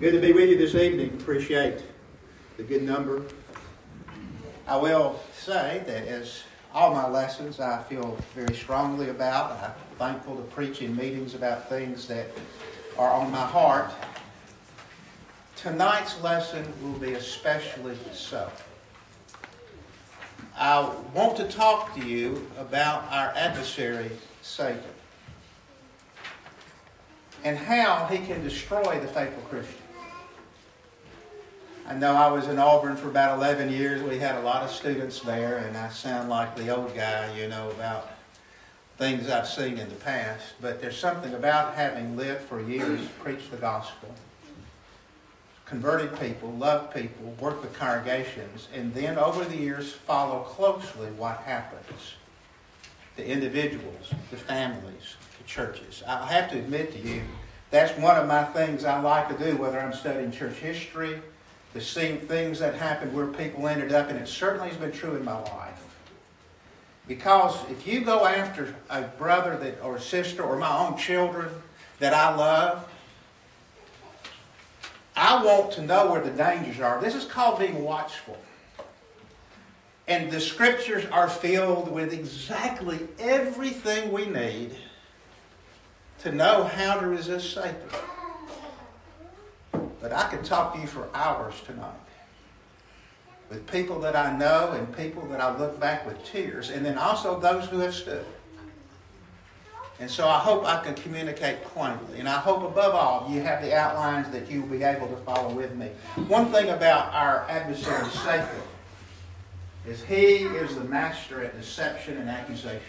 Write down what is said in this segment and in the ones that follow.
Good to be with you this evening. Appreciate the good number. I will say that as all my lessons I feel very strongly about, I'm thankful to preach in meetings about things that are on my heart. Tonight's lesson will be especially so. I want to talk to you about our adversary, Satan, and how he can destroy the faithful Christian. I know I was in Auburn for about 11 years. We had a lot of students there, and I sound like the old guy, you know, about things I've seen in the past. But there's something about having lived for years, preached the gospel, converted people, loved people, worked with congregations, and then over the years follow closely what happens to individuals, to families, to churches. I have to admit to you, that's one of my things I like to do, whether I'm studying church history to see things that happened where people ended up, and it certainly has been true in my life. Because if you go after a brother that, or sister or my own children that I love, I want to know where the dangers are. This is called being watchful. And the scriptures are filled with exactly everything we need to know how to resist Satan. But I could talk to you for hours tonight with people that I know and people that I look back with tears, and then also those who have stood. And so I hope I can communicate plainly. And I hope above all you have the outlines that you will be able to follow with me. One thing about our adversary, Satan, is he is the master at deception and accusation.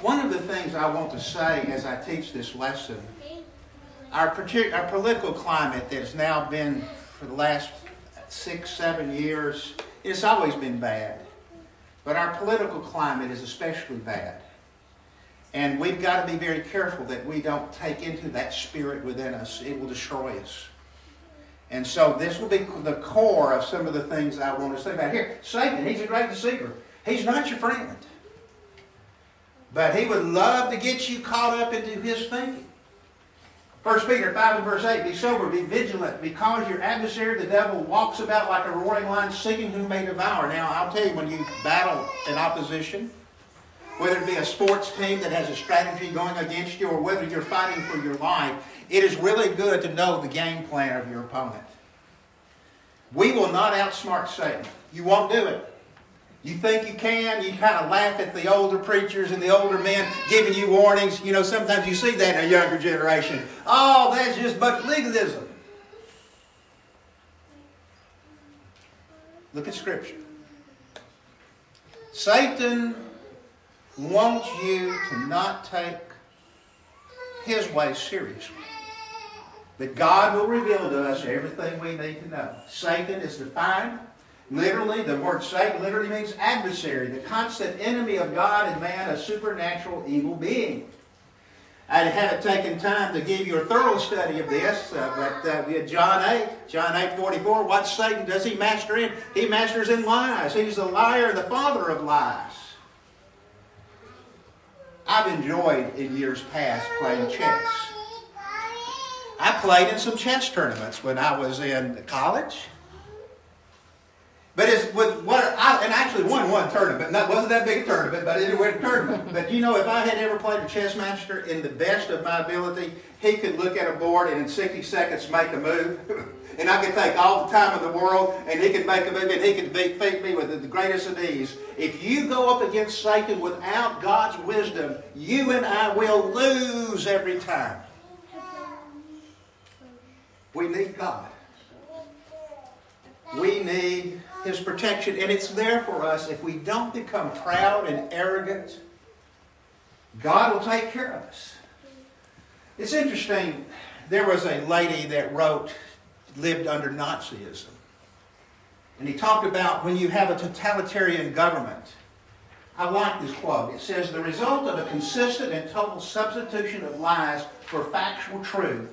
One of the things I want to say as I teach this lesson our, our political climate that has now been for the last six, seven years, it's always been bad. But our political climate is especially bad. And we've got to be very careful that we don't take into that spirit within us. It will destroy us. And so this will be the core of some of the things I want to say about here. Satan, he's a great deceiver. He's not your friend. But he would love to get you caught up into his thinking. 1 Peter 5 and verse 8, Be sober, be vigilant, because your adversary, the devil, walks about like a roaring lion, seeking whom may devour. Now, I'll tell you, when you battle an opposition, whether it be a sports team that has a strategy going against you, or whether you're fighting for your life, it is really good to know the game plan of your opponent. We will not outsmart Satan. You won't do it. You think you can, you kind of laugh at the older preachers and the older men giving you warnings. You know, sometimes you see that in a younger generation. Oh, that's just but legalism. Look at Scripture. Satan wants you to not take his way seriously. But God will reveal to us everything we need to know. Satan is defined Literally, the word Satan literally means adversary, the constant enemy of God and man, a supernatural evil being. I haven't taken time to give you a thorough study of this, uh, but uh, John 8, John 8, 44. What Satan does he master in? He masters in lies. He's the liar, the father of lies. I've enjoyed in years past playing chess. I played in some chess tournaments when I was in college. But it's with what I and actually won one tournament. That wasn't that big a tournament, but it went a tournament. But you know, if I had ever played a chess master in the best of my ability, he could look at a board and in 60 seconds make a move. and I could take all the time in the world, and he could make a move, and he could beat, me with the greatest of ease. If you go up against Satan without God's wisdom, you and I will lose every time. We need God. We need his protection, and it's there for us if we don't become proud and arrogant. God will take care of us. It's interesting. There was a lady that wrote, lived under Nazism. And he talked about when you have a totalitarian government. I like this quote. It says, The result of a consistent and total substitution of lies for factual truth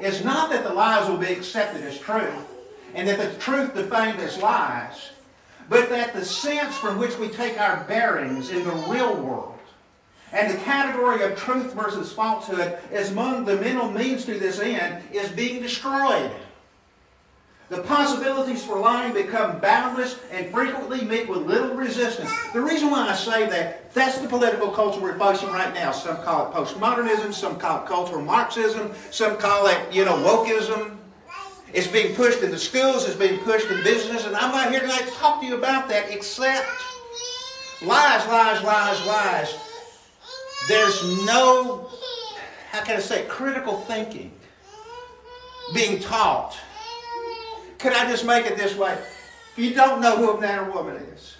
is not that the lies will be accepted as truth, and that the truth defamed as lies, but that the sense from which we take our bearings in the real world And the category of truth versus falsehood as among the mental means to this end is being destroyed. The possibilities for lying become boundless and frequently meet with little resistance. The reason why I say that, that's the political culture we're facing right now. Some call it postmodernism, some call it cultural Marxism, some call it, you know, wokeism. It's being pushed in the schools, it's being pushed in business, and I'm not here tonight to talk to you about that except lies, lies, lies, lies there's no, how can I say, critical thinking being taught. Could I just make it this way? If you don't know who a man or woman is,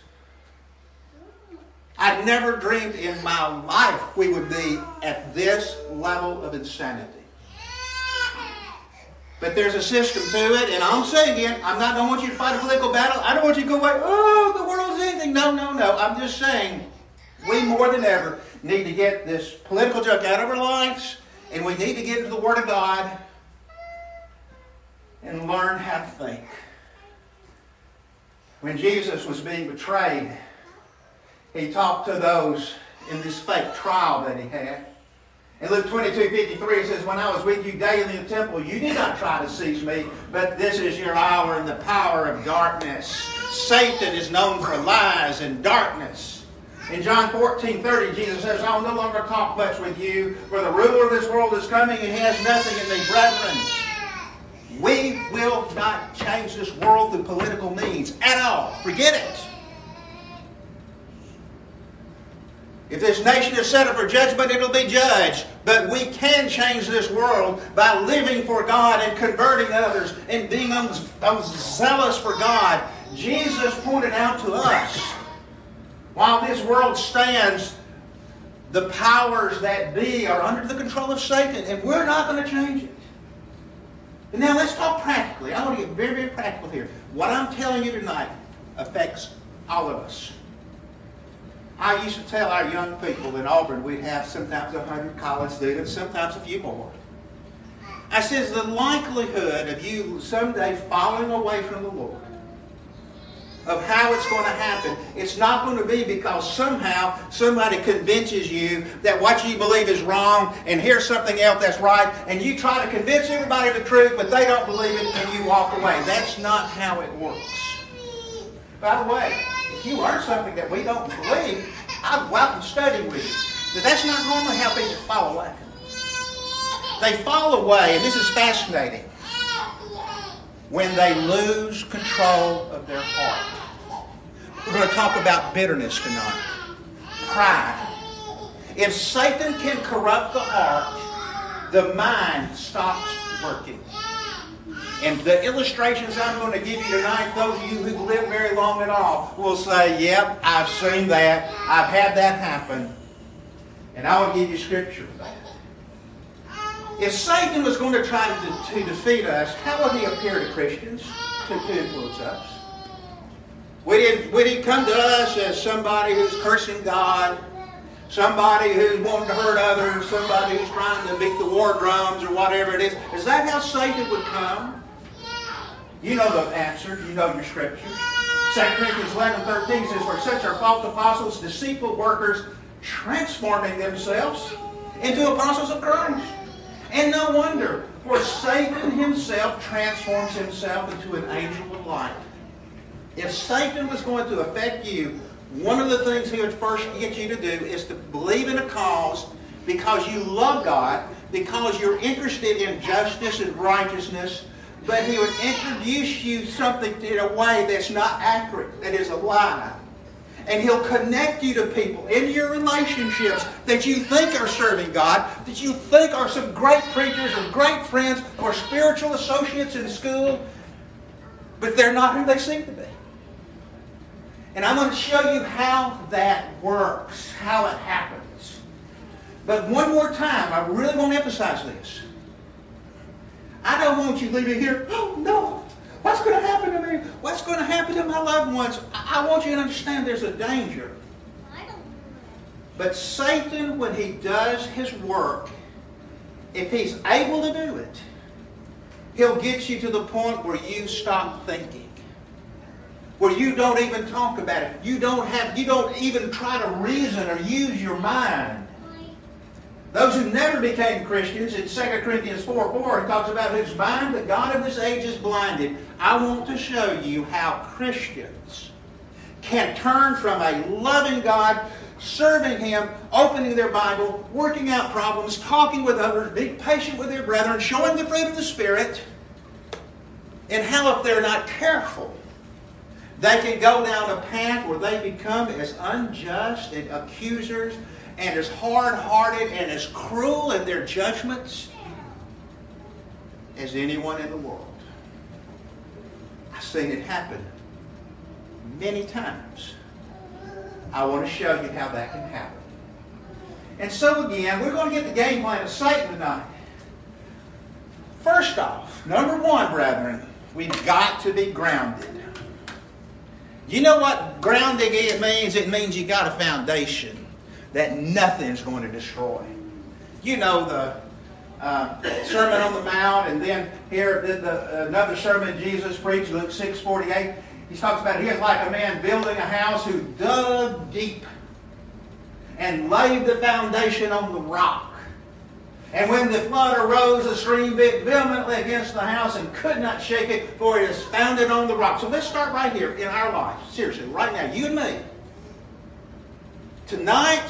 I never dreamed in my life we would be at this level of insanity. But there's a system to it, and I'll say again, I'm not, I don't want you to fight a political battle. I don't want you to go away, oh, the world's anything. No, no, no. I'm just saying, we more than ever need to get this political junk out of our lives, and we need to get into the Word of God and learn how to think. When Jesus was being betrayed, he talked to those in this fake trial that he had. In Luke 22, 53, it says, When I was with you daily in the temple, you did not try to seize me, but this is your hour in the power of darkness. Satan is known for lies and darkness. In John 14, 30, Jesus says, I will no longer much with you, for the ruler of this world is coming and he has nothing in me. Brethren, we will not change this world through political means at all. Forget it. If this nation is set up for judgment, it'll be judged. But we can change this world by living for God and converting others and being zealous for God. Jesus pointed out to us while this world stands, the powers that be are under the control of Satan, and we're not going to change it. And now let's talk practically. I want to get very, very practical here. What I'm telling you tonight affects all of us. I used to tell our young people in Auburn we'd have sometimes 100 college students, sometimes a few more. I says the likelihood of you someday falling away from the Lord of how it's going to happen. It's not going to be because somehow somebody convinces you that what you believe is wrong and here's something else that's right and you try to convince everybody the truth but they don't believe it and you walk away. That's not how it works. By the way, if you learn something that we don't believe, I'd go out and study with you. But that's not normally how people fall away. They fall away, and this is fascinating when they lose control of their heart. We're going to talk about bitterness tonight. Pride. If Satan can corrupt the heart, the mind stops working. And the illustrations I'm going to give you tonight, those of you who've lived very long at all, will say, Yep, I've seen that. I've had that happen. And I will give you scripture for that. If Satan was going to try to, to defeat us, how would he appear to Christians to, to influence us? Would he, would he come to us as somebody who's cursing God, somebody who's wanting to hurt others, somebody who's trying to beat the war drums or whatever it is? Is that how Satan would come? You know the answer. You know your scriptures. 2 Corinthians 11, 13 says, For such are false apostles, deceitful workers, transforming themselves into apostles of Christ. And no wonder, for Satan himself transforms himself into an angel of light. If Satan was going to affect you, one of the things he would first get you to do is to believe in a cause because you love God, because you're interested in justice and righteousness, but he would introduce you something in a way that's not accurate, that is a lie. And He'll connect you to people in your relationships that you think are serving God, that you think are some great preachers or great friends or spiritual associates in school, but they're not who they seem to be. And I'm going to show you how that works, how it happens. But one more time, I really want to emphasize this. I don't want you leaving here, oh no, What's going to happen to me? What's going to happen to my loved ones? I want you to understand there's a danger. But Satan, when he does his work, if he's able to do it, he'll get you to the point where you stop thinking. Where you don't even talk about it. You don't have you don't even try to reason or use your mind. Those who never became Christians, in 2 Corinthians 4 4, it talks about whose mind the God of this age is blinded. I want to show you how Christians can turn from a loving God, serving Him, opening their Bible, working out problems, talking with others, being patient with their brethren, showing the fruit of the Spirit, and how if they're not careful, they can go down a path where they become as unjust and accusers and as hard hearted and as cruel in their judgments as anyone in the world. I've seen it happen many times. I want to show you how that can happen. And so, again, we're going to get the game plan of Satan tonight. First off, number one, brethren, we've got to be grounded. You know what grounding means? It means you got a foundation that nothing's going to destroy. You know the uh, Sermon on the Mount, and then here the, the, another sermon Jesus preached, Luke 6 48. He talks about he is like a man building a house who dug deep and laid the foundation on the rock. And when the flood arose, the stream beat vehemently against the house and could not shake it, for it is founded on the rock. So let's start right here in our lives. Seriously, right now, you and me. Tonight,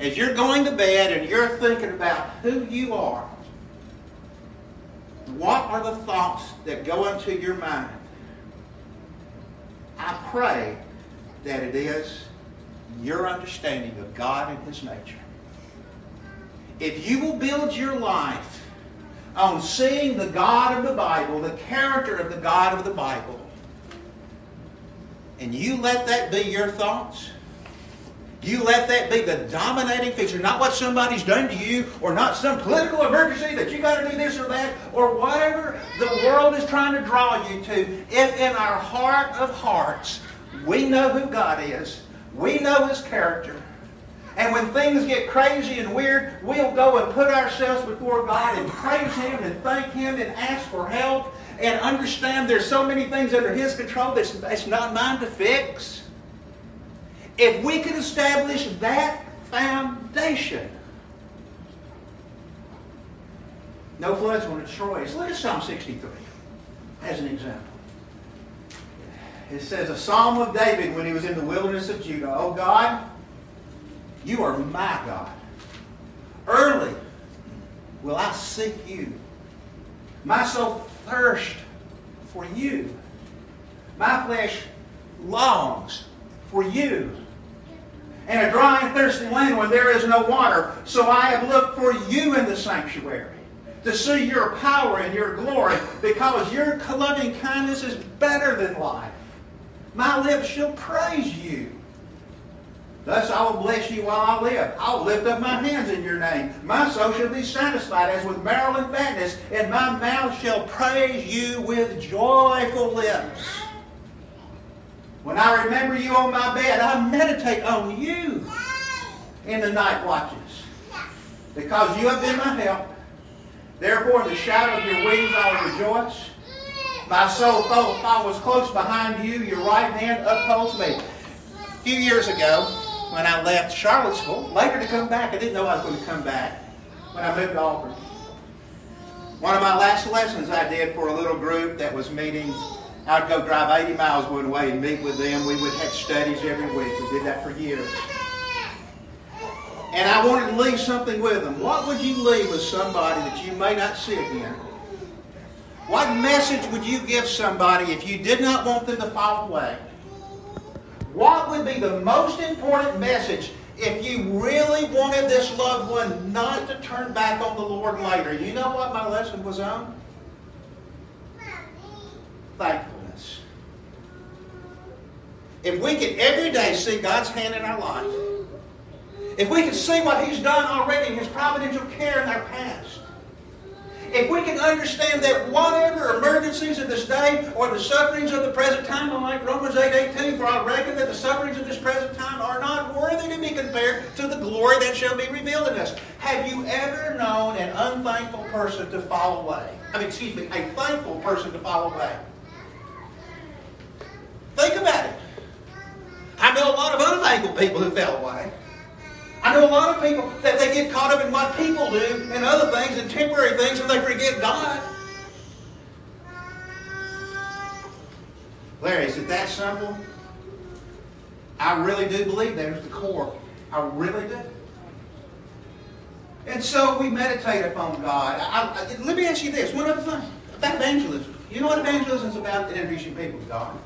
as you're going to bed and you're thinking about who you are, what are the thoughts that go into your mind? I pray that it is your understanding of God and His nature. If you will build your life on seeing the God of the Bible, the character of the God of the Bible, and you let that be your thoughts, you let that be the dominating feature, not what somebody's done to you, or not some political emergency that you got to do this or that, or whatever the world is trying to draw you to. If in our heart of hearts we know who God is, we know His character, and when things get crazy and weird, we'll go and put ourselves before God and praise Him and thank Him and ask for help and understand there's so many things under His control that's, that's not mine to fix. If we could establish that foundation, no flood's to destroy us. Look at Psalm 63 as an example. It says, a psalm of David when he was in the wilderness of Judah. Oh God, you are my God. Early will I seek you. My soul thirsts for you. My flesh longs for you and a dry and thirsty land where there is no water. So I have looked for you in the sanctuary to see your power and your glory because your loving kindness is better than life. My lips shall praise you. Thus I will bless you while I live. I will lift up my hands in your name. My soul shall be satisfied as with marrow and fatness, and my mouth shall praise you with joyful lips. When I remember you on my bed, I meditate on you in the night watches. Because you have been my help. Therefore, in the shadow of your wings I will rejoice. My soul follows close behind you. Your right hand upholds me. A few years ago, when I left Charlottesville, later to come back, I didn't know I was going to come back when I moved to Auburn. One of my last lessons I did for a little group that was meeting I'd go drive 80 miles one way and meet with them. We would have studies every week. We did that for years. And I wanted to leave something with them. What would you leave with somebody that you may not see again? What message would you give somebody if you did not want them to fall away? What would be the most important message if you really wanted this loved one not to turn back on the Lord later? You know what my lesson was on? Thankfulness. If we could every day see God's hand in our life, if we could see what He's done already in His providential care in our past, if we can understand that whatever emergencies of this day or the sufferings of the present time, like Romans 8 18, for I reckon that the sufferings of this present time are not worthy to be compared to the glory that shall be revealed in us. Have you ever known an unthankful person to fall away? I mean, excuse me, a thankful person to fall away? Think about it. I know a lot of unthankful people who fell away. I I know a lot of people that they get caught up in what people do and other things and temporary things and they forget God. Larry, is it that simple? I really do believe that is the core. I really do. And so we meditate upon God. I, I, let me ask you this one other thing about evangelism. You know what evangelism is about? Introducing people to God.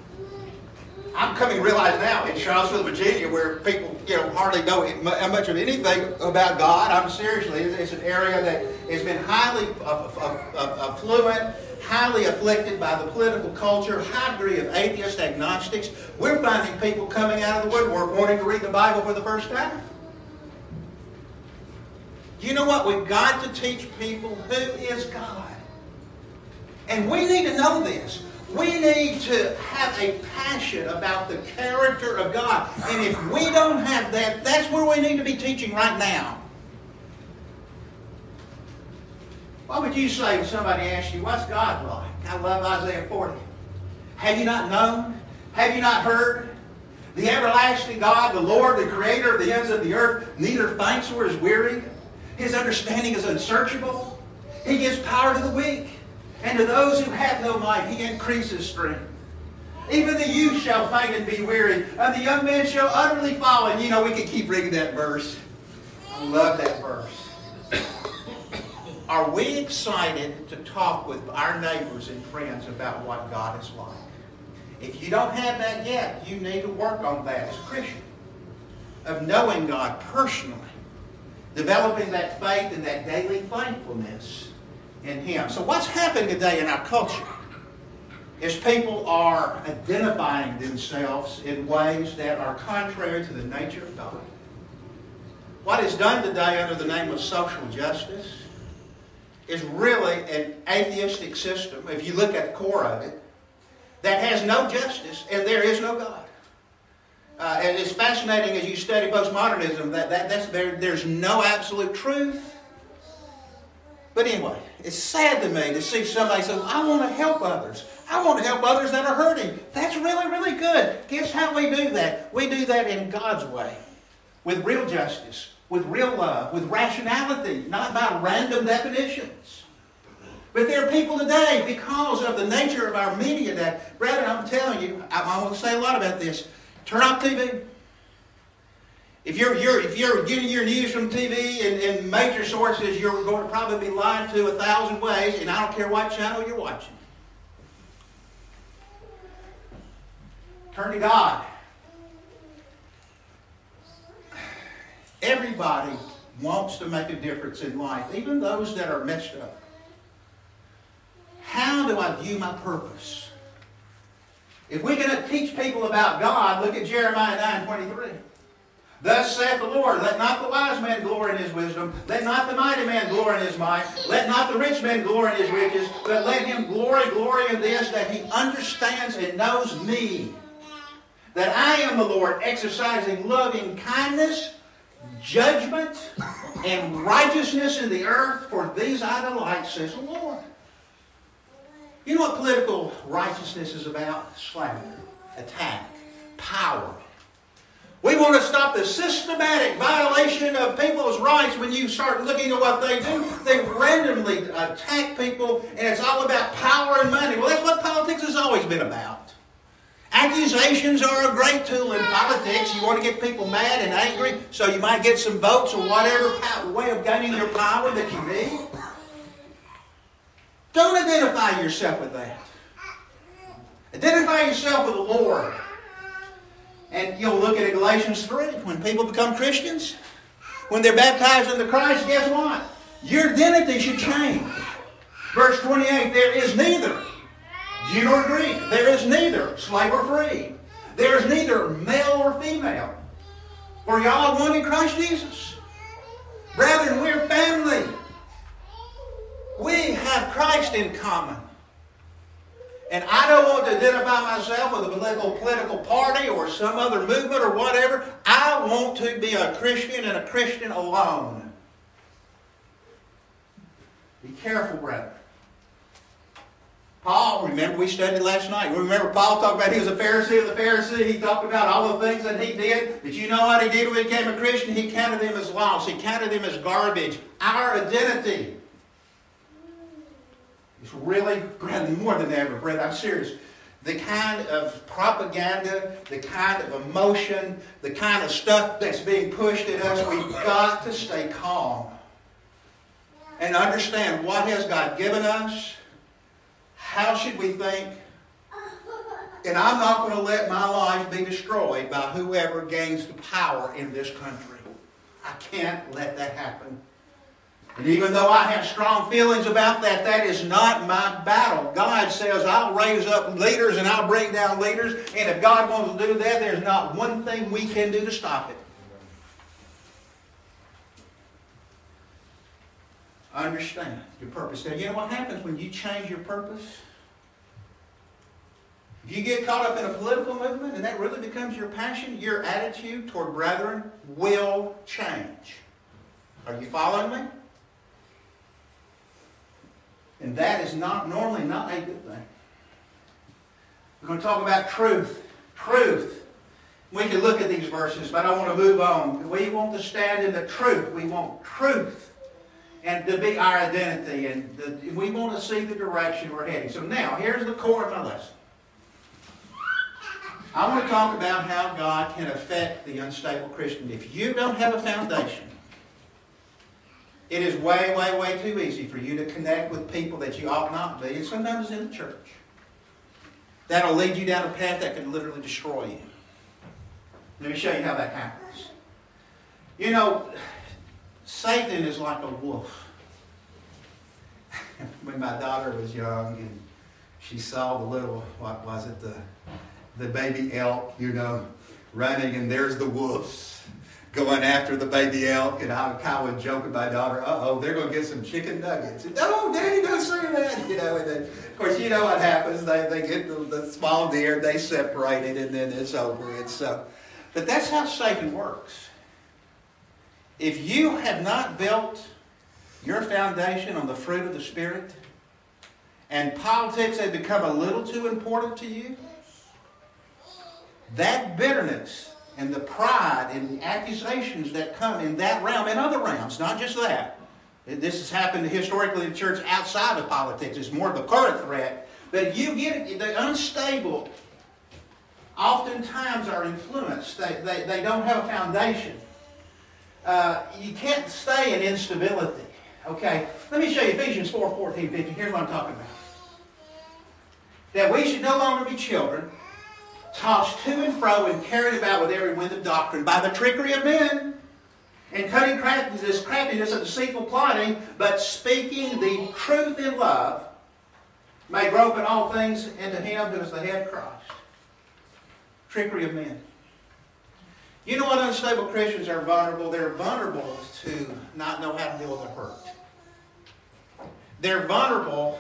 I'm coming to realize now in Charlottesville, Virginia, where people you know hardly know uh, much of anything about God. I'm seriously, it's an area that has been highly uh, uh, affluent, highly afflicted by the political culture, high degree of atheist agnostics. We're finding people coming out of the woodwork wanting to read the Bible for the first time. You know what? We've got to teach people who is God. And we need to know this. We need to have a passion about the character of God. And if we don't have that, that's where we need to be teaching right now. What would you say if somebody asked you, What's God like? I love Isaiah 40. Have you not known? Have you not heard? The everlasting God, the Lord, the creator of the ends of the earth, neither faints nor is weary. His understanding is unsearchable. He gives power to the weak. And to those who have no might, he increases strength. Even the youth shall faint and be weary, and the young men shall utterly fall. And you know, we can keep reading that verse. I love that verse. Are we excited to talk with our neighbors and friends about what God is like? If you don't have that yet, you need to work on that as a Christian. Of knowing God personally developing that faith and that daily thankfulness in Him. So, what's happening today in our culture is people are identifying themselves in ways that are contrary to the nature of God. What is done today under the name of social justice is really an atheistic system, if you look at the core of it, that has no justice and there is no God. Uh, and it's fascinating as you study postmodernism that, that that's, there, there's no absolute truth. But anyway, it's sad to me to see somebody say, I want to help others. I want to help others that are hurting. That's really, really good. Guess how we do that? We do that in God's way, with real justice, with real love, with rationality, not by random definitions. But there are people today, because of the nature of our media, that, Brad, I'm telling you, I, I want to say a lot about this. Turn off TV. If you're, you're, if you're getting your news from TV and, and major sources, you're going to probably be lied to a thousand ways, and I don't care what channel you're watching. Turn to God. Everybody wants to make a difference in life, even those that are messed up. How do I view my purpose? If we're going to teach people about God, look at Jeremiah 9 23. Thus saith the Lord, let not the wise man glory in his wisdom, let not the mighty man glory in his might, let not the rich man glory in his riches, but let him glory, glory in this, that he understands and knows me. That I am the Lord, exercising loving kindness, judgment, and righteousness in the earth, for these I delight, says the Lord. You know what political righteousness is about? Slander, attack, power. We want to stop the systematic violation of people's rights when you start looking at what they do. They randomly attack people, and it's all about power and money. Well, that's what politics has always been about. Accusations are a great tool in politics. You want to get people mad and angry so you might get some votes or whatever way of gaining your power that you need. Don't identify yourself with that. Identify yourself with the Lord. And you'll look at Galatians 3. When people become Christians, when they're baptized into Christ, guess what? Your identity should change. Verse 28 There is neither Jew nor Greek. There is neither slave or free. There is neither male or female. For y'all one in Christ Jesus. Brethren, we're family. We have Christ in common. And I don't want to identify myself with a political, political party or some other movement or whatever. I want to be a Christian and a Christian alone. Be careful, brother. Paul remember we studied last night. Remember Paul talked about he was a Pharisee of the Pharisee. He talked about all the things that he did. But you know what he did when he became a Christian? He counted them as loss. He counted them as garbage. Our identity is really more than ever, Brett. I'm serious. The kind of propaganda, the kind of emotion, the kind of stuff that's being pushed at us, we've got to stay calm and understand what has God given us how should we think? And I'm not going to let my life be destroyed by whoever gains the power in this country. I can't let that happen. And even though I have strong feelings about that, that is not my battle. God says, I'll raise up leaders and I'll bring down leaders. And if God wants to do that, there's not one thing we can do to stop it. I understand your purpose. Now, you know what happens when you change your purpose? If you get caught up in a political movement and that really becomes your passion, your attitude toward brethren will change. Are you following me? And that is not normally not a good thing. We're going to talk about truth. Truth. We can look at these verses, but I want to move on. We want to stand in the truth. We want truth and to be our identity. And the, we want to see the direction we're heading. So now, here's the core of my lesson. I want to talk about how God can affect the unstable Christian. If you don't have a foundation, it is way, way, way too easy for you to connect with people that you ought not be, and sometimes in the church. That'll lead you down a path that can literally destroy you. Let me show you how that happens. You know, Satan is like a wolf. when my daughter was young and she saw the little, what was it, the the baby elk, you know, running, and there's the wolves going after the baby elk. And I kind of would joke with my daughter, uh oh, they're going to get some chicken nuggets. And, oh, Daddy, don't say that. You know, and then, of course, you know what happens. They, they get the, the small deer, they separate it, and then it's over. And so. But that's how Satan works. If you have not built your foundation on the fruit of the Spirit, and politics have become a little too important to you, that bitterness and the pride and the accusations that come in that realm and other realms, not just that. This has happened historically in the church outside of politics. It's more of a current threat. But you get the unstable oftentimes are influenced. They, they, they don't have a foundation. Uh, you can't stay in instability. Okay, let me show you Ephesians 4, 14, 15. Here's what I'm talking about. That we should no longer be children, tossed to and fro and carried about with every wind of doctrine by the trickery of men and cutting craftiness, craftiness of deceitful plotting, but speaking the truth in love, may grow up in all things into him who is the head Christ. Trickery of men. You know what unstable Christians are vulnerable? They're vulnerable to not know how to deal with the hurt. They're vulnerable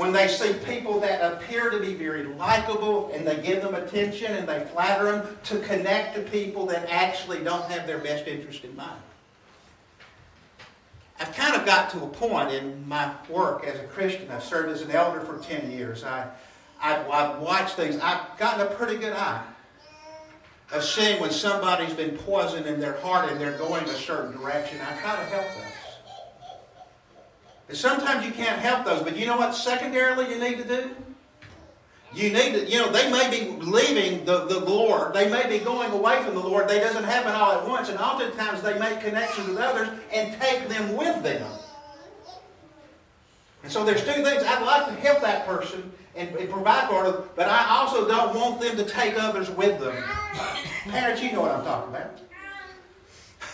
when they see people that appear to be very likable and they give them attention and they flatter them to connect to people that actually don't have their best interest in mind. I've kind of got to a point in my work as a Christian. I've served as an elder for 10 years. I, I've, I've watched things. I've gotten a pretty good eye of seeing when somebody's been poisoned in their heart and they're going a certain direction. I try to help them. And sometimes you can't help those, but you know what secondarily you need to do? You need to, you know, they may be leaving the, the Lord. They may be going away from the Lord. They doesn't happen all at once. And oftentimes they make connections with others and take them with them. And so there's two things. I'd like to help that person and, and provide for them, but I also don't want them to take others with them. Parents, you know what I'm talking about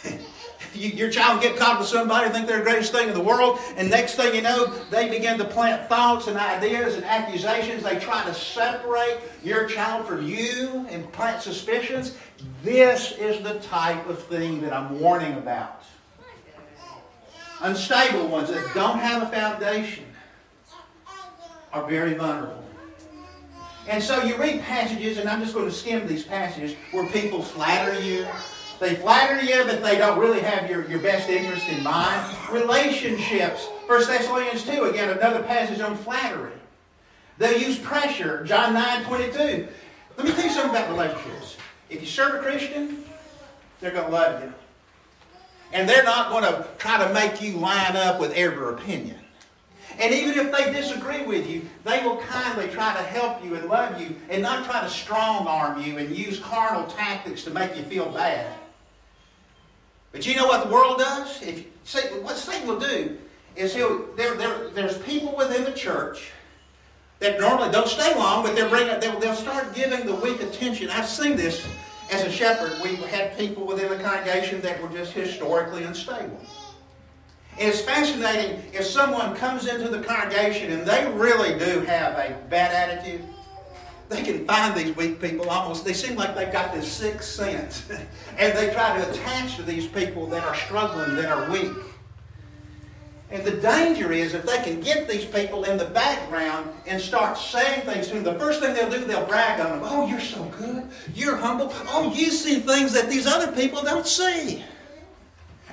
you, your child get caught with somebody, think they're the greatest thing in the world, and next thing you know, they begin to plant thoughts and ideas and accusations. They try to separate your child from you and plant suspicions. This is the type of thing that I'm warning about. Unstable ones that don't have a foundation are very vulnerable. And so you read passages, and I'm just going to skim these passages, where people flatter you, they flatter you, but they don't really have your, your best interest in mind. Relationships. 1 Thessalonians 2, again, another passage on flattery. They'll use pressure. John 9 22. Let me tell you something about relationships. If you serve a Christian, they're going to love you. And they're not going to try to make you line up with every opinion. And even if they disagree with you, they will kindly try to help you and love you and not try to strong arm you and use carnal tactics to make you feel bad. But you know what the world does? If Satan, what Satan will do is he'll there, there, there's people within the church that normally don't stay long, but they're bringing they'll, they'll start giving the weak attention. I've seen this as a shepherd. We've had people within the congregation that were just historically unstable. And it's fascinating if someone comes into the congregation and they really do have a bad attitude. They can find these weak people almost, they seem like they've got this sixth sense. and they try to attach to these people that are struggling, that are weak. And the danger is if they can get these people in the background and start saying things to them, the first thing they'll do, they'll brag on them. Oh, you're so good. You're humble. Oh, you see things that these other people don't see.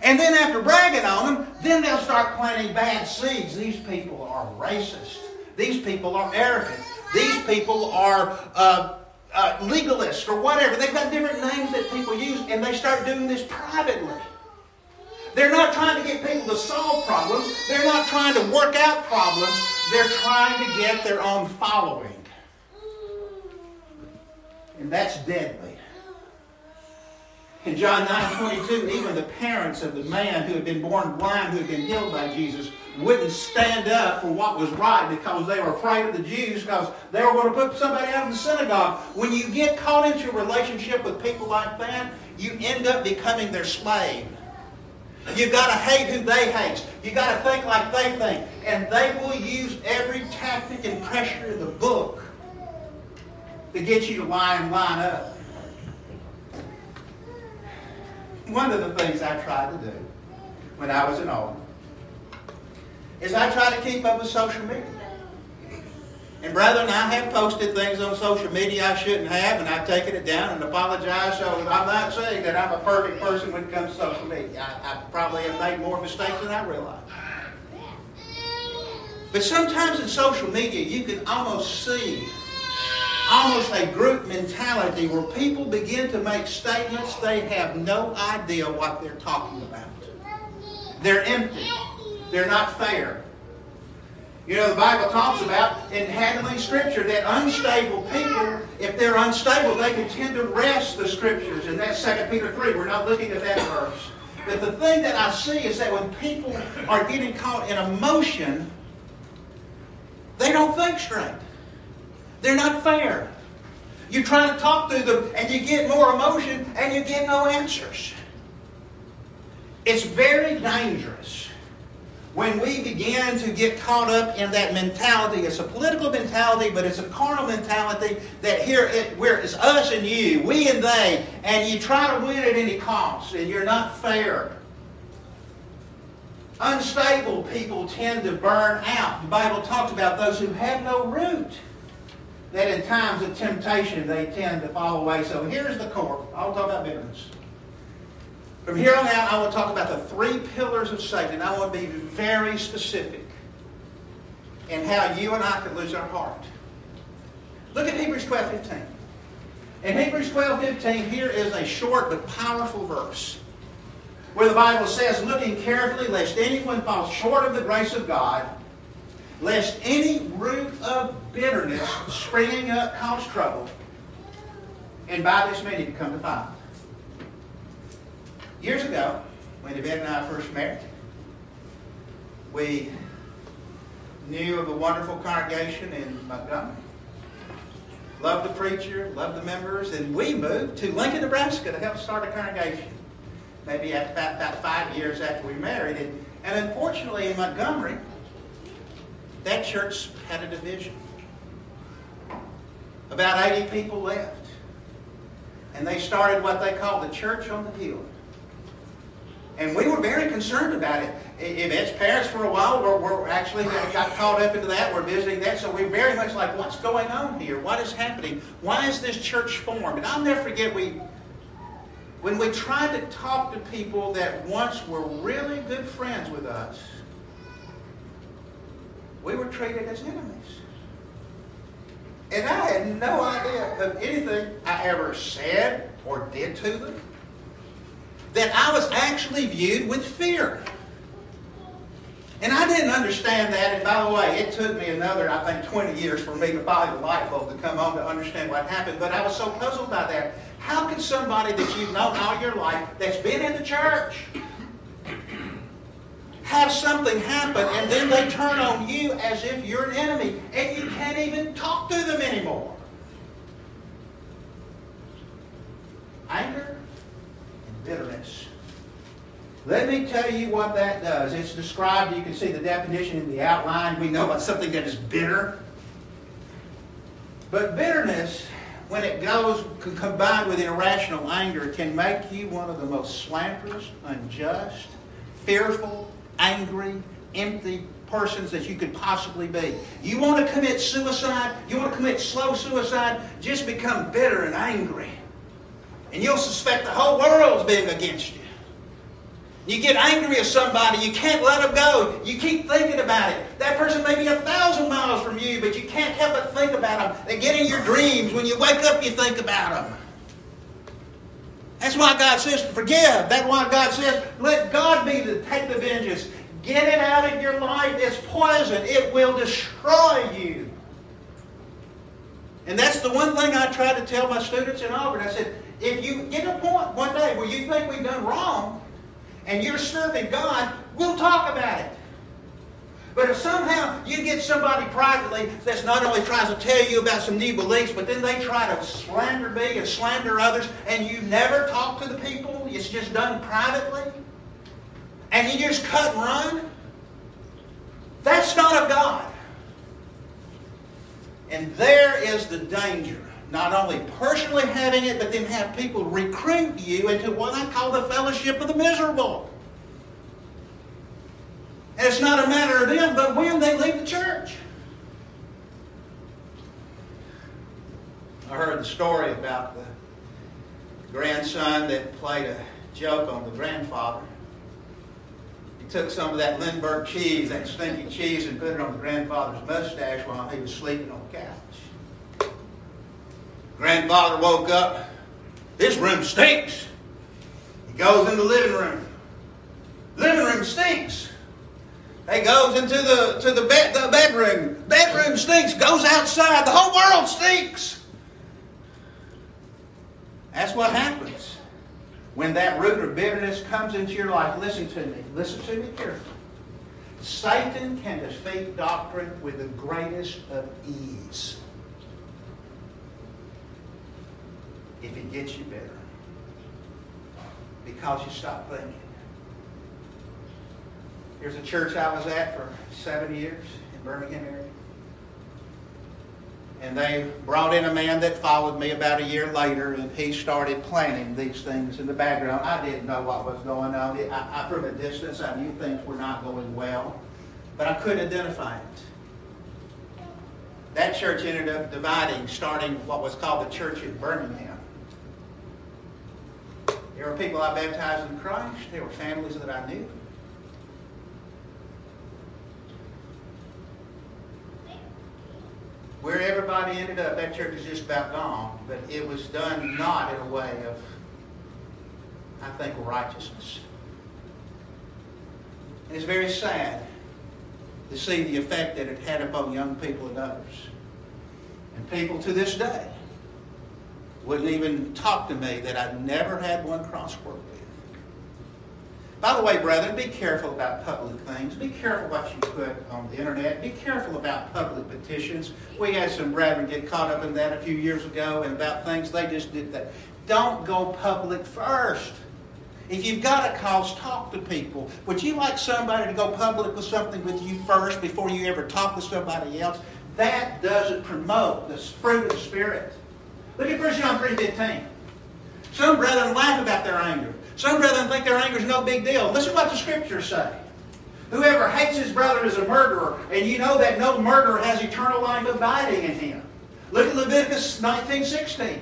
And then after bragging on them, then they'll start planting bad seeds. These people are racist. These people are arrogant. These people are uh, uh, legalists or whatever. They've got different names that people use, and they start doing this privately. They're not trying to get people to solve problems. They're not trying to work out problems. They're trying to get their own following. And that's deadly. In John 9 22, even the parents of the man who had been born blind, who had been healed by Jesus, wouldn't stand up for what was right because they were afraid of the Jews because they were going to put somebody out of the synagogue. When you get caught into a relationship with people like that, you end up becoming their slave. You've got to hate who they hate. You've got to think like they think. And they will use every tactic and pressure in the book to get you to line and line up. One of the things I tried to do when I was in Alton is I try to keep up with social media. And brethren, I have posted things on social media I shouldn't have, and I've taken it down and apologized. So I'm not saying that I'm a perfect person when it comes to social media. I, I probably have made more mistakes than I realize. But sometimes in social media, you can almost see almost a group mentality where people begin to make statements they have no idea what they're talking about. They're empty. They're not fair. You know, the Bible talks about in handling Scripture that unstable people, if they're unstable, they can tend to wrest the Scriptures. And that's 2 Peter 3. We're not looking at that verse. But the thing that I see is that when people are getting caught in emotion, they don't think straight. They're not fair. You try to talk to them and you get more emotion and you get no answers. It's very dangerous when we begin to get caught up in that mentality. It's a political mentality, but it's a carnal mentality that here it, where it's us and you, we and they, and you try to win at any cost, and you're not fair. Unstable people tend to burn out. The Bible talks about those who have no root that in times of temptation they tend to fall away. So here's the core. I'll talk about bitterness. From here on out, I to talk about the three pillars of Satan. I want to be very specific in how you and I could lose our heart. Look at Hebrews 12 15. In Hebrews 12 15, here is a short but powerful verse where the Bible says, Looking carefully, lest anyone fall short of the grace of God lest any root of bitterness springing up cause trouble, and by this many become defiled. Years ago, when Yvette and I first married, we knew of a wonderful congregation in Montgomery. Loved the preacher, loved the members, and we moved to Lincoln, Nebraska to help start a congregation. Maybe about, about five years after we married. And, and unfortunately, in Montgomery, that church had a division. About 80 people left. And they started what they called the Church on the Hill. And we were very concerned about it. Yvette's parents, for a while, were, were actually got caught up into that. We're visiting that. So we're very much like, what's going on here? What is happening? Why is this church formed? And I'll never forget, we when we tried to talk to people that once were really good friends with us, we were treated as enemies. And I had no idea of anything I ever said or did to them. That I was actually viewed with fear. And I didn't understand that. And by the way, it took me another, I think, 20 years for me to buy the light bulb to come on to understand what happened. But I was so puzzled by that. How could somebody that you've known all your life, that's been in the church, have something happen and then they turn on you as if you're an enemy and you can't even talk to them anymore? Anger bitterness. Let me tell you what that does. It's described, you can see the definition in the outline. We know about something that is bitter. But bitterness, when it goes combined with irrational anger, can make you one of the most slanderous, unjust, fearful, angry, empty persons that you could possibly be. You want to commit suicide, you want to commit slow suicide, just become bitter and angry. And you'll suspect the whole world's being against you. You get angry at somebody, you can't let them go. You keep thinking about it. That person may be a thousand miles from you, but you can't help but think about them. They get in your dreams. When you wake up, you think about them. That's why God says to forgive. That's why God says, let God be the take the vengeance. Get it out of your life. It's poison. It will destroy you. And that's the one thing I try to tell my students in Auburn. I said, if you get a point one day where you think we've done wrong, and you're serving God, we'll talk about it. But if somehow you get somebody privately that's not only tries to tell you about some new beliefs, but then they try to slander me and slander others, and you never talk to the people, it's just done privately, and you just cut and run, that's not of God. And there is the danger. Not only personally having it, but then have people recruit you into what I call the fellowship of the miserable. And it's not a matter of them, but when they leave the church. I heard the story about the grandson that played a joke on the grandfather. He took some of that Limburger cheese, that stinky cheese, and put it on the grandfather's mustache while he was sleeping on the couch. Grandfather woke up. This room stinks. He goes in the living room. Living room stinks. He goes into the to the bed the bedroom. Bedroom stinks. Goes outside. The whole world stinks. That's what happens when that root of bitterness comes into your life. Listen to me. Listen to me carefully. Satan can defeat doctrine with the greatest of ease if it gets you better because you stop thinking. Here's a church I was at for seven years in Birmingham area. And they brought in a man that followed me about a year later, and he started planning these things in the background. I didn't know what was going on. I, I, from a distance, I knew things were not going well, but I couldn't identify it. That church ended up dividing, starting what was called the Church in Birmingham. There were people I baptized in Christ. There were families that I knew. Where everybody ended up, that church is just about gone, but it was done not in a way of, I think, righteousness. And it's very sad to see the effect that it had upon young people and others. And people to this day wouldn't even talk to me that I'd never had one crossword with. By the way, brethren, be careful about public things. Be careful what you put on the internet. Be careful about public petitions. We had some brethren get caught up in that a few years ago and about things they just did that. Don't go public first. If you've got a cause, talk to people. Would you like somebody to go public with something with you first before you ever talk with somebody else? That doesn't promote the fruit of the Spirit. Look at 1 John 3.15. Some brethren laugh about their anger. Some brethren think their anger is no big deal. Listen to what the scriptures say. Whoever hates his brother is a murderer, and you know that no murderer has eternal life abiding in him. Look at Leviticus 19:16.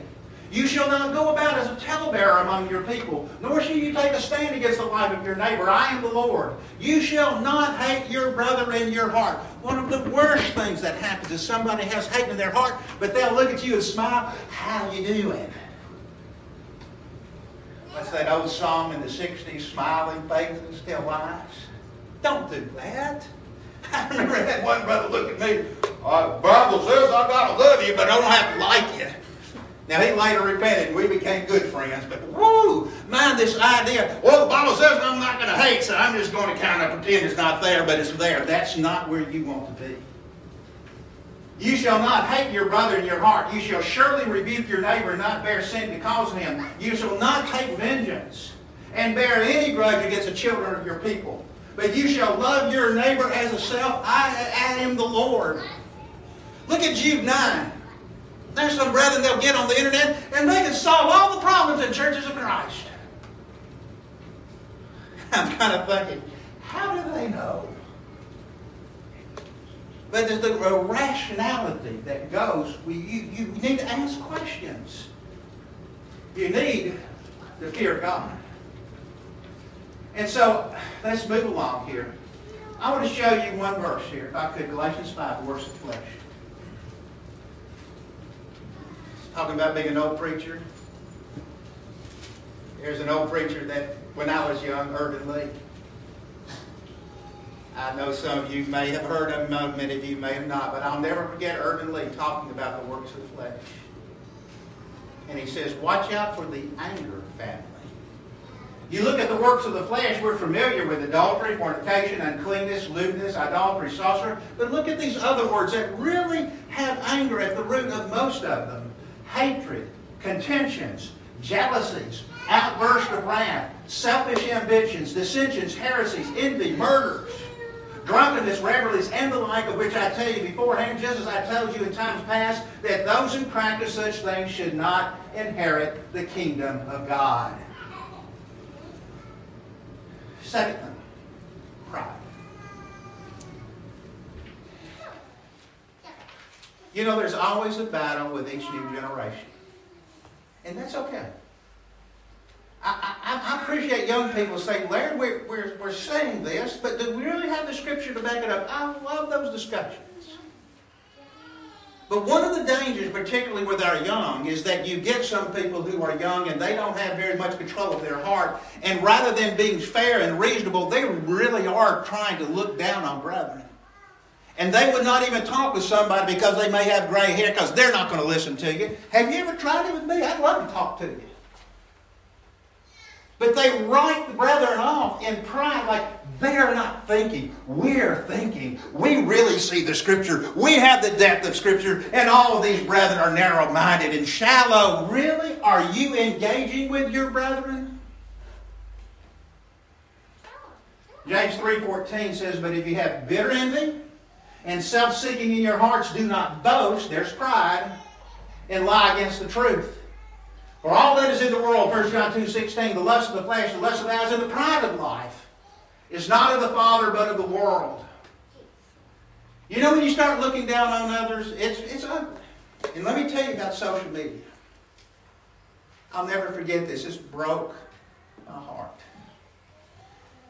You shall not go about as a talebearer among your people, nor shall you take a stand against the life of your neighbor. I am the Lord. You shall not hate your brother in your heart. One of the worst things that happens is somebody has hate in their heart, but they'll look at you and smile. How you doing? What's that old song in the 60s, Smiling Faces Tell Lies? Don't do that. I remember I had one brother look at me. Uh, Bible says I gotta love you, but I don't have to like you. Now he later repented and we became good friends, but woo, mind this idea. Well, the Bible says I'm not going to hate, so I'm just going to kind of pretend it's not there, but it's there. That's not where you want to be. You shall not hate your brother in your heart. You shall surely rebuke your neighbor and not bear sin because of him. You shall not take vengeance and bear any grudge against the children of your people. But you shall love your neighbor as a self. I, I am the Lord. Look at Jude 9. There's some brethren they'll get on the internet and they can solve all the problems in churches of Christ. I'm kind of thinking, how do they know? But there's the rationality that goes, We, you, you need to ask questions. You need the fear God. And so, let's move along here. I want to show you one verse here, if I could, Galatians 5, the works of flesh. Talking about being an old preacher. There's an old preacher that, when I was young, Irven Lee. I know some of you may have heard of him, many of you may have not, but I'll never forget Irven Lee talking about the works of the flesh. And he says, watch out for the anger family. You look at the works of the flesh, we're familiar with adultery, fornication, uncleanness, lewdness, idolatry, sorcery. But look at these other words that really have anger at the root of most of them. Hatred, contentions, jealousies, outbursts of wrath, selfish ambitions, dissensions, heresies, envy, murders drunkenness, revelries, and the like, of which I tell you beforehand, just as I told you in times past, that those who practice such things should not inherit the kingdom of God. Second thing, pride. You know, there's always a battle with each new generation. And that's okay. I, I, I, appreciate young people saying, Larry, we're, we're, we're saying this, but do we really have the scripture to back it up? I love those discussions. But one of the dangers, particularly with our young, is that you get some people who are young and they don't have very much control of their heart. And rather than being fair and reasonable, they really are trying to look down on brethren. And they would not even talk with somebody because they may have gray hair because they're not going to listen to you. Have you ever tried it with me? I'd love to talk to you. But they write the brethren off in pride like they are not thinking. We're thinking. We really see the Scripture. We have the depth of Scripture, and all of these brethren are narrow minded and shallow. Really? Are you engaging with your brethren? James 3.14 says, But if you have bitter envy and self-seeking in your hearts, do not boast, there's pride, and lie against the truth. For all that is in the world, 1 John 2.16, the lust of the flesh, the lust of the eyes, and the pride of life is not of the Father, but of the world. You know when you start looking down on others, it's, it's ugly. And let me tell you about social media. I'll never forget this. This broke my heart.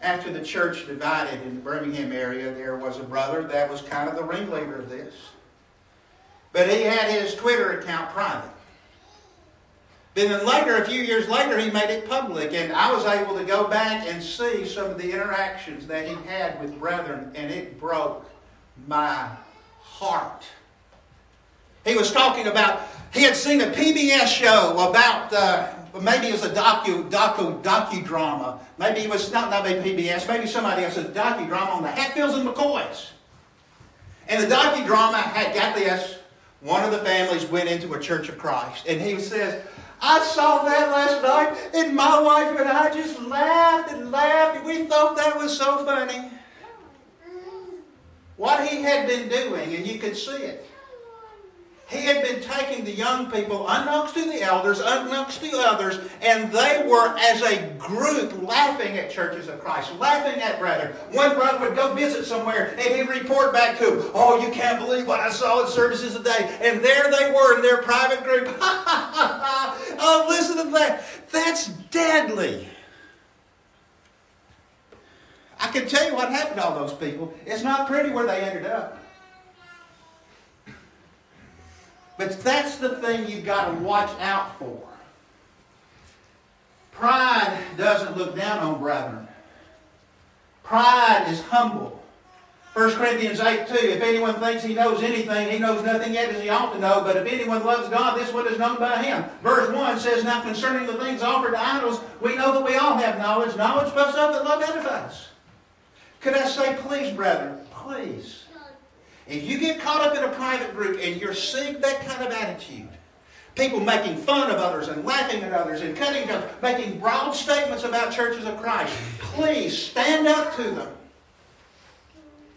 After the church divided in the Birmingham area, there was a brother that was kind of the ringleader of this. But he had his Twitter account private. But then later, a few years later, he made it public, and I was able to go back and see some of the interactions that he had with brethren, and it broke my heart. He was talking about, he had seen a PBS show about, uh, maybe it was a docu, docu, docudrama. Maybe it was not, not maybe PBS, maybe somebody else, a docudrama on the Hatfields and McCoys. And the docudrama had got this, one of the families went into a church of Christ, and he says, I saw that last night, and my wife and I just laughed and laughed, and we thought that was so funny. What he had been doing, and you could see it, he had been taking the young people, unknowns to the elders, unknowns to others, and they were, as a group, laughing at churches of Christ, laughing at brethren. One brother would go visit somewhere, and he'd report back to Oh, you can't believe what I saw at services today. And there they were in their private group. ha, ha, Oh, listen to that. That's deadly. I can tell you what happened to all those people. It's not pretty where they ended up. But that's the thing you've got to watch out for. Pride doesn't look down on brethren. Pride is humble. 1 Corinthians 8 2, if anyone thinks he knows anything, he knows nothing yet as he ought to know, but if anyone loves God, this one is known by him. Verse 1 says, Now concerning the things offered to idols, we know that we all have knowledge. Knowledge puffs up that love edifies. Could I say, please, brethren, please, if you get caught up in a private group and you're seeing that kind of attitude, people making fun of others and laughing at others and cutting each making broad statements about churches of Christ, please stand up to them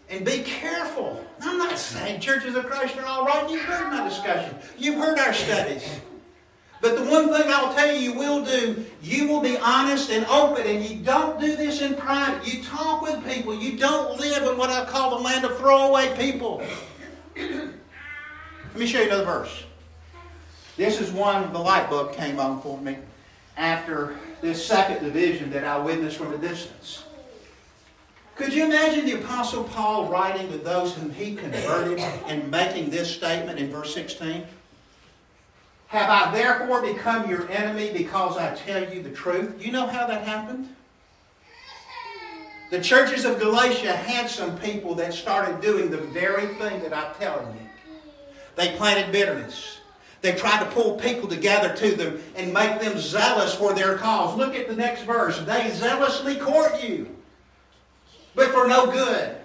and be careful. I'm not saying churches of Christ are all right. You've heard my discussion. You've heard our studies. But the one thing I'll tell you you will do, you will be honest and open, and you don't do this in private. You talk with people. You don't live in what I call the land of throwaway people. Let me show you another verse. This is one the light bulb came on for me after this second division that I witnessed from a distance. Could you imagine the Apostle Paul writing to those whom he converted and making this statement in verse 16? Have I therefore become your enemy because I tell you the truth? You know how that happened? The churches of Galatia had some people that started doing the very thing that I'm telling you. They planted bitterness. They tried to pull people together to them and make them zealous for their cause. Look at the next verse. They zealously court you but for no good.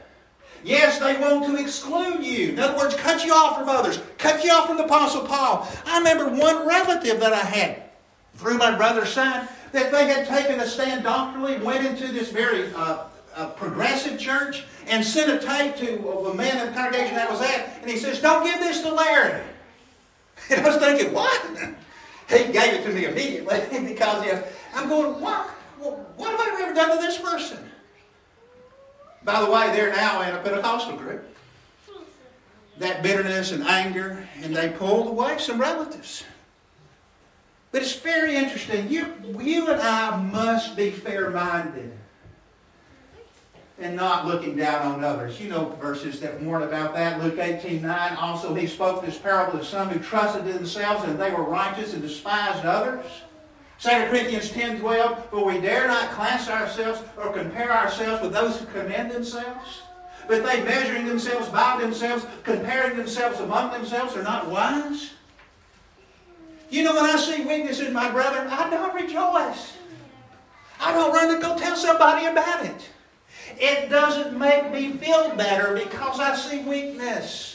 Yes, they want to exclude you. In other words, cut you off from others, cut you off from the Apostle Paul. I remember one relative that I had through my brother's son that they had taken a stand doctrinally, went into this very uh, uh, progressive church, and sent a tape to a man in the congregation that was at, and he says, Don't give this to Larry. And I was thinking, What? He gave it to me immediately because I'm going, What? What have I ever done to this person? By the way, they're now in a Pentecostal group. That bitterness and anger, and they pulled away some relatives. But it's very interesting. You, you and I must be fair minded and not looking down on others. You know verses that warn about that. Luke 18 9. Also, he spoke this parable to some who trusted in themselves and they were righteous and despised others. 2 Corinthians 10 12, for we dare not class ourselves or compare ourselves with those who commend themselves. But they measuring themselves by themselves, comparing themselves among themselves, are not wise. You know, when I see weakness in my brother, I don't rejoice. I don't run to go tell somebody about it. It doesn't make me feel better because I see weakness.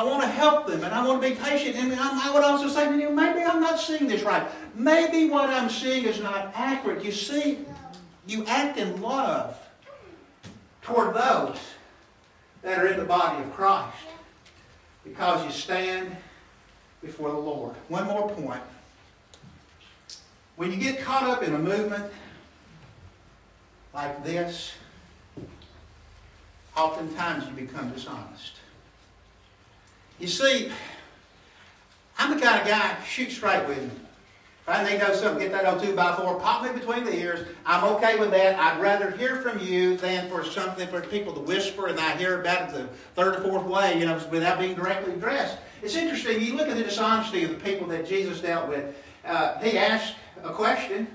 I want to help them and I want to be patient. And I would also say, you maybe I'm not seeing this right. Maybe what I'm seeing is not accurate. You see, you act in love toward those that are in the body of Christ because you stand before the Lord. One more point. When you get caught up in a movement like this, oftentimes you become dishonest. You see, I'm the kind of guy, shoot straight with me. If I need to know something, get that on 2 by 4 pop me between the ears. I'm okay with that. I'd rather hear from you than for something for people to whisper and I hear about it the third or fourth way, you know, without being directly addressed. It's interesting. You look at the dishonesty of the people that Jesus dealt with. Uh, he asked a question.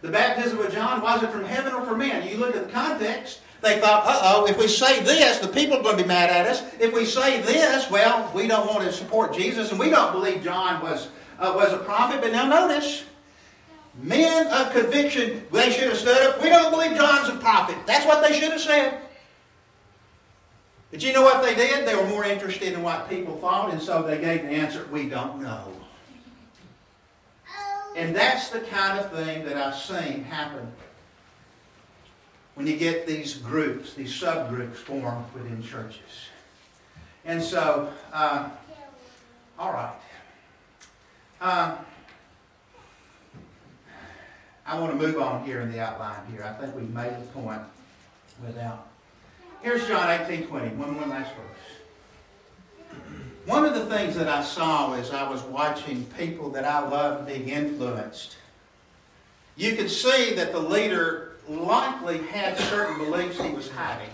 The baptism of John, was it from heaven or from men? You look at the context. They thought, uh-oh, if we say this, the people are going to be mad at us. If we say this, well, we don't want to support Jesus, and we don't believe John was, uh, was a prophet. But now notice, men of conviction, they should have stood up. We don't believe John's a prophet. That's what they should have said. But you know what they did? They were more interested in what people thought, and so they gave the answer, we don't know. And that's the kind of thing that I've seen happen when you get these groups, these subgroups formed within churches. And so, uh, all right. Um, I want to move on here in the outline here. I think we've made the point without. Here's John 18 20. One, one last verse. One of the things that I saw as I was watching people that I love being influenced, you could see that the leader likely had certain beliefs he was hiding.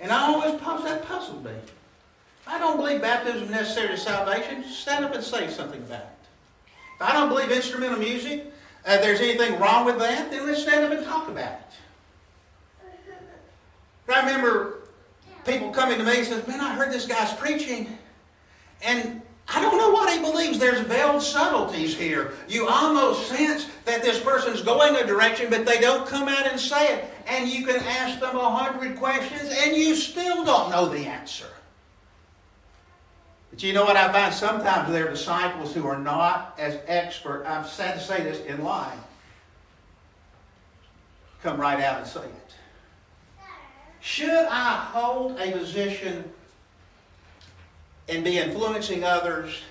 And I always that puzzled me. I don't believe baptism is necessary to salvation. Stand up and say something about it. If I don't believe instrumental music, uh, there's anything wrong with that, then let's stand up and talk about it. I remember people coming to me and says, "Man, I heard this guy's preaching, and I don't know what he believes. There's veiled subtleties here. You almost sense that this person's going a direction, but they don't come out and say it. And you can ask them a hundred questions, and you still don't know the answer." But you know what I find? Sometimes there are disciples who are not as expert, I'm sad to say this, in lying. Come right out and say it. Should I hold a position and be influencing others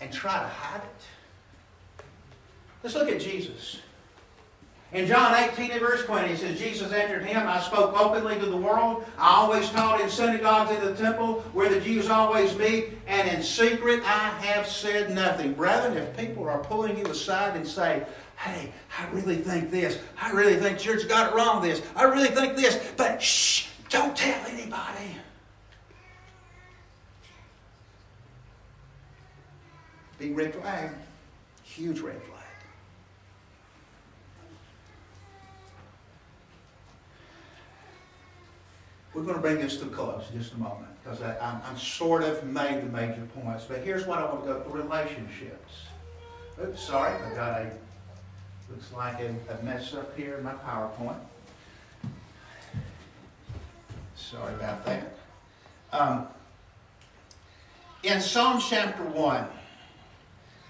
and try to hide it? Let's look at Jesus. In John 18 and verse 20, it says, Jesus answered him, I spoke openly to the world. I always taught in synagogues in the temple where the Jews always meet, and in secret I have said nothing. Brethren, if people are pulling you aside and say, hey, I really think this, I really think church got it wrong this, I really think this, but shh, don't tell anybody. Big red flag, huge red flag. We're going to bring this to a close in just a moment because I'm, I'm sort of made the major points. But here's what I want to go to relationships. Oops, sorry, I got a, looks like a, a mess up here in my PowerPoint. Sorry about that. Um, in Psalm chapter 1,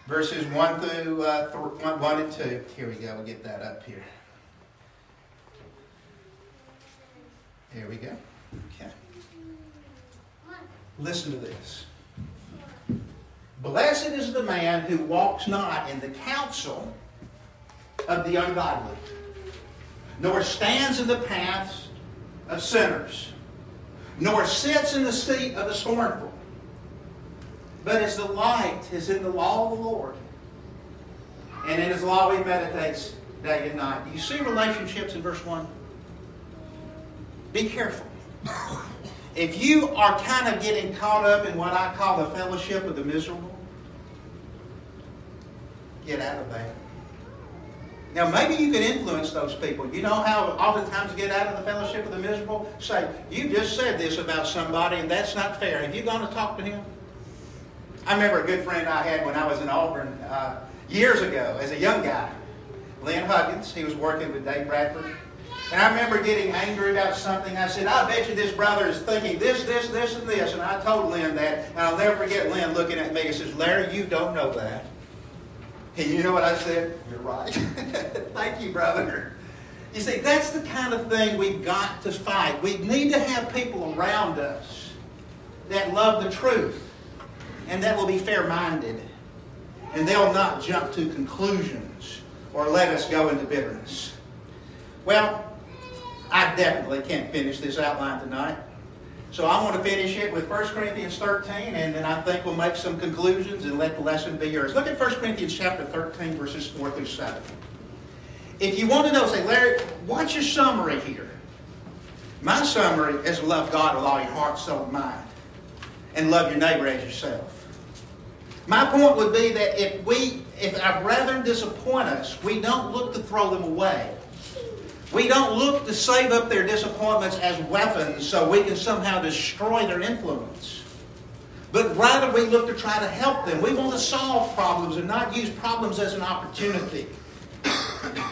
verses 1 through uh, th- 1 and 2, here we go, we'll get that up here. Here we go. Okay. Listen to this. Blessed is the man who walks not in the counsel of the ungodly, nor stands in the paths of sinners, nor sits in the seat of the scornful. But his delight is in the law of the Lord. And in his law he meditates day and night. Do you see relationships in verse 1? Be careful. If you are kind of getting caught up in what I call the fellowship of the miserable, get out of that. Now, maybe you can influence those people. You know how oftentimes you get out of the fellowship of the miserable? Say, you just said this about somebody and that's not fair. Have you gone to talk to him? I remember a good friend I had when I was in Auburn uh, years ago as a young guy, Lynn Huggins. He was working with Dave Bradford. And I remember getting angry about something. I said, I bet you this brother is thinking this, this, this, and this. And I told Lynn that. And I'll never forget Lynn looking at me and says, Larry, you don't know that. And you know what I said? You're right. Thank you, brother. You see, that's the kind of thing we've got to fight. We need to have people around us that love the truth and that will be fair minded. And they'll not jump to conclusions or let us go into bitterness. Well, I definitely can't finish this outline tonight. So I want to finish it with 1 Corinthians 13, and then I think we'll make some conclusions and let the lesson be yours. Look at 1 Corinthians chapter 13, verses 4 through 7. If you want to know, say, Larry, what's your summary here? My summary is love God with all your heart, soul, and mind, and love your neighbor as yourself. My point would be that if we, if our brethren disappoint us, we don't look to throw them away. We don't look to save up their disappointments as weapons so we can somehow destroy their influence. But rather, we look to try to help them. We want to solve problems and not use problems as an opportunity.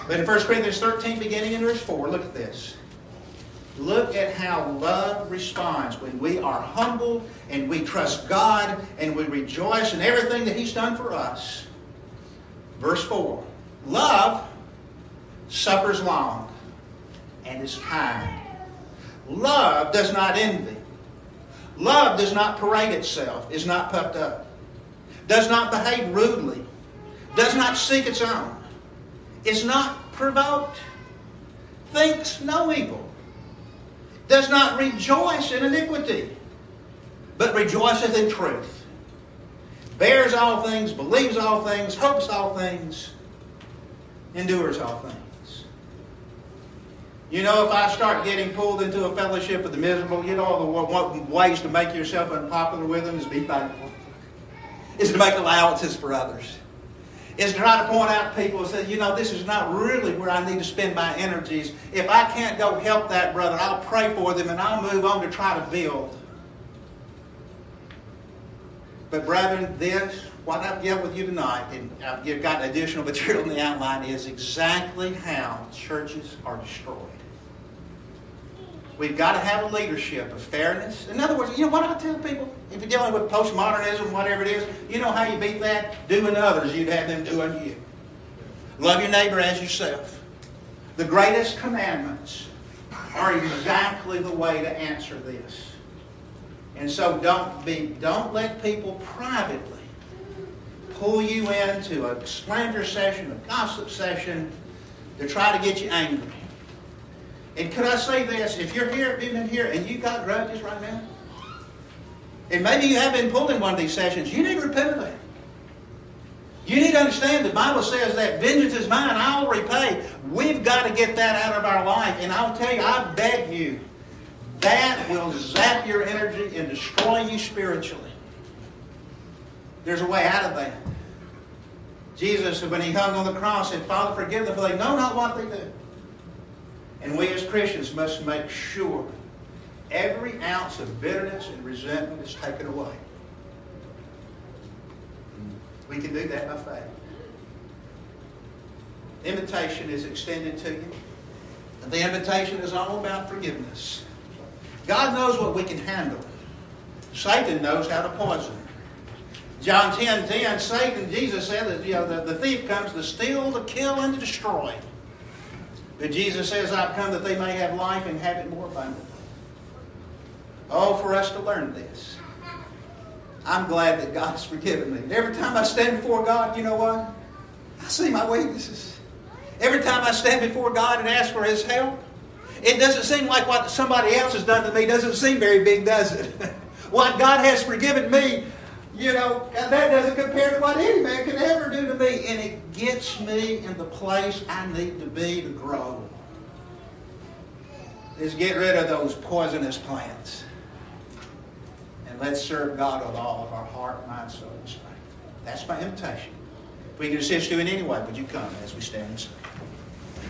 But in 1 Corinthians 13, beginning in verse 4, look at this. Look at how love responds when we are humble and we trust God and we rejoice in everything that He's done for us. Verse 4 Love suffers long and is kind. Love does not envy. Love does not parade itself, is not puffed up, does not behave rudely, does not seek its own, is not provoked, thinks no evil, does not rejoice in iniquity, but rejoiceth in truth, bears all things, believes all things, hopes all things, endures all things. You know, if I start getting pulled into a fellowship of the miserable, you know, the ways to make yourself unpopular with them is be thankful, is to make allowances for others is to try to point out to people and say, you know, this is not really where I need to spend my energies. If I can't go help that brother, I'll pray for them and I'll move on to try to build. But brethren, this, what I've got with you tonight, and I've got additional material in the outline, is exactly how churches are destroyed. We've got to have a leadership of fairness. In other words, you know what I tell people? If you're dealing with postmodernism, whatever it is, you know how you beat that? Doing others, you'd have them doing you. Love your neighbor as yourself. The greatest commandments are exactly the way to answer this. And so don't be don't let people privately pull you into a slander session, a gossip session, to try to get you angry. And could I say this? If you're here, even here, and you got grudges right now, and maybe you have been pulled in one of these sessions, you need to repent of that. You need to understand the Bible says that vengeance is mine, I'll repay. We've got to get that out of our life. And I'll tell you, I beg you, that will zap your energy and destroy you spiritually. There's a way out of that. Jesus, when he hung on the cross, said, Father, forgive them, for they know not what they do. And we as Christians must make sure every ounce of bitterness and resentment is taken away. We can do that by faith. Invitation is extended to you. And the invitation is all about forgiveness. God knows what we can handle. Satan knows how to poison. John 10 10, Satan, Jesus said that you know, the, the thief comes to steal, to kill, and to destroy. But Jesus says, I've come that they may have life and have it more abundantly. Oh, for us to learn this. I'm glad that God's forgiven me. Every time I stand before God, you know what? I see my weaknesses. Every time I stand before God and ask for His help, it doesn't seem like what somebody else has done to me doesn't seem very big, does it? what God has forgiven me, you know, that doesn't compare to what any man can ever do to me. And it gets me in the place I need to be to grow. Is get rid of those poisonous plants. And let's serve God with all of our heart, mind, soul, and strength. That's my invitation. If we can assist you in any way, would you come as we stand and?